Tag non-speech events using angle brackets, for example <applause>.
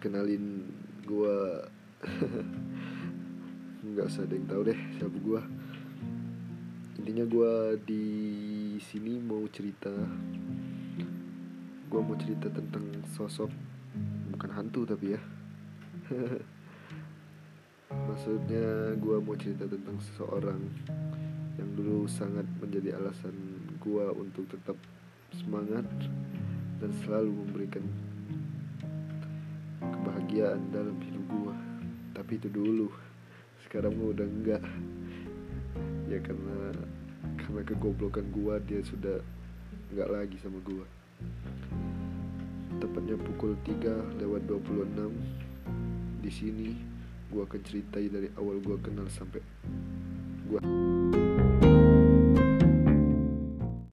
kenalin gua. <laughs> Nggak usah ada yang tahu deh siapa gua. Intinya gua di sini mau cerita. Gua mau cerita tentang sosok bukan hantu tapi ya. <laughs> Maksudnya gua mau cerita tentang seseorang yang dulu sangat menjadi alasan gua untuk tetap semangat dan selalu memberikan kebahagiaan dalam hidup gua. Tapi itu dulu. Sekarang gua udah enggak. Ya karena karena kegoblokan gua dia sudah enggak lagi sama gua. Tepatnya pukul 3 lewat 26 di sini gua akan ceritai dari awal gua kenal sampai gua